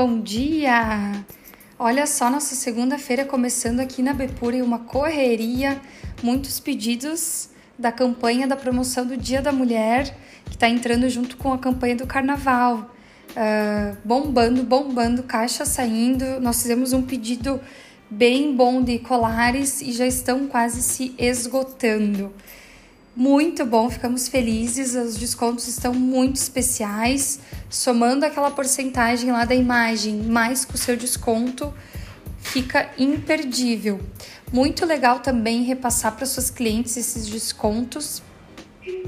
Bom dia! Olha só, nossa segunda-feira começando aqui na Bepura uma correria, muitos pedidos da campanha da promoção do Dia da Mulher, que está entrando junto com a campanha do Carnaval. Uh, bombando, bombando, caixa saindo. Nós fizemos um pedido bem bom de colares e já estão quase se esgotando. Muito bom, ficamos felizes, os descontos estão muito especiais. Somando aquela porcentagem lá da imagem, mais com o seu desconto, fica imperdível. Muito legal também repassar para suas clientes esses descontos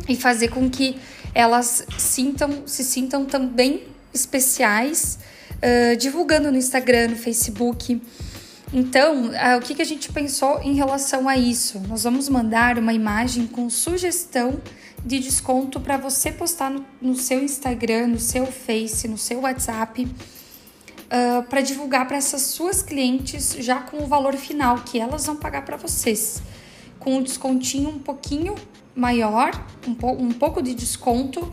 e fazer com que elas sintam, se sintam também especiais, uh, divulgando no Instagram, no Facebook. Então, uh, o que, que a gente pensou em relação a isso? Nós vamos mandar uma imagem com sugestão de desconto para você postar no, seu Instagram, no seu Face, no seu WhatsApp, uh, para divulgar para essas suas clientes já com o valor final que elas vão pagar para vocês, com um descontinho um pouquinho maior, um, um pouco de desconto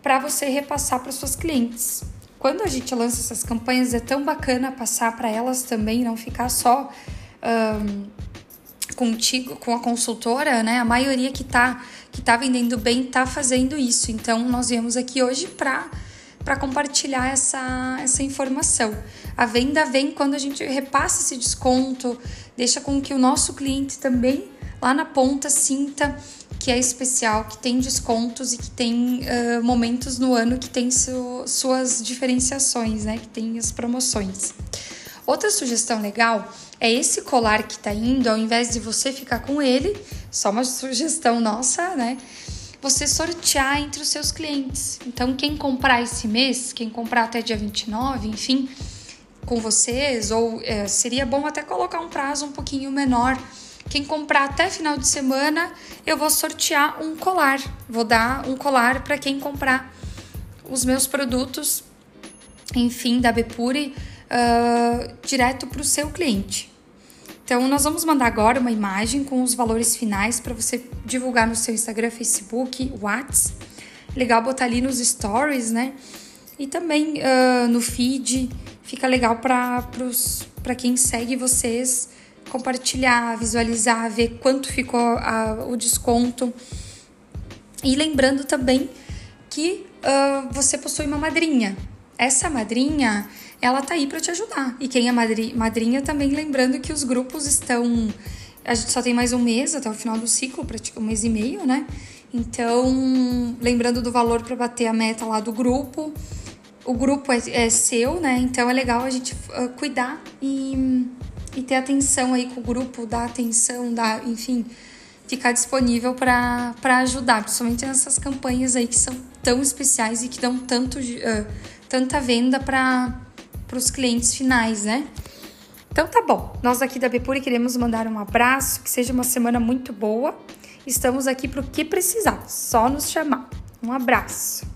para você repassar para suas clientes quando a gente lança essas campanhas é tão bacana passar para elas também, não ficar só um, contigo, com a consultora, né? A maioria que tá, que tá vendendo bem tá fazendo isso. Então, nós viemos aqui hoje para para compartilhar essa, essa informação. A venda vem quando a gente repassa esse desconto, deixa com que o nosso cliente também lá na ponta sinta que é especial, que tem descontos e que tem uh, momentos no ano que tem su suas diferenciações, né? Que tem as promoções. Outra sugestão legal é esse colar que tá indo, ao invés de você ficar com ele, só uma sugestão nossa, né? Você sortear entre os seus clientes. Então, quem comprar esse mês, quem comprar até dia 29, enfim, com vocês, ou é, seria bom até colocar um prazo um pouquinho menor quem comprar até final de semana, eu vou sortear um colar. Vou dar um colar para quem comprar os meus produtos, enfim, da Bepure, uh, direto para o seu cliente. Então, nós vamos mandar agora uma imagem com os valores finais para você divulgar no seu Instagram, Facebook, WhatsApp. Legal botar ali nos stories, né? E também uh, no feed. Fica legal para quem segue vocês compartilhar, visualizar, ver quanto ficou a, o desconto. E lembrando também que uh, você possui uma madrinha. Essa madrinha, ela tá aí para te ajudar. E quem é madri madrinha também lembrando que os grupos estão. A gente só tem mais um mês até o final do ciclo, praticamente um mês e meio, né? Então, lembrando do valor para bater a meta lá do grupo. O grupo é, é seu, né? Então é legal a gente uh, cuidar e e ter atenção aí com o grupo, dar atenção, dar, enfim, ficar disponível para ajudar, principalmente nessas campanhas aí que são tão especiais e que dão tanto, uh, tanta venda para os clientes finais, né? Então tá bom, nós aqui da Bepuri queremos mandar um abraço, que seja uma semana muito boa. Estamos aqui para o que precisar, só nos chamar. Um abraço.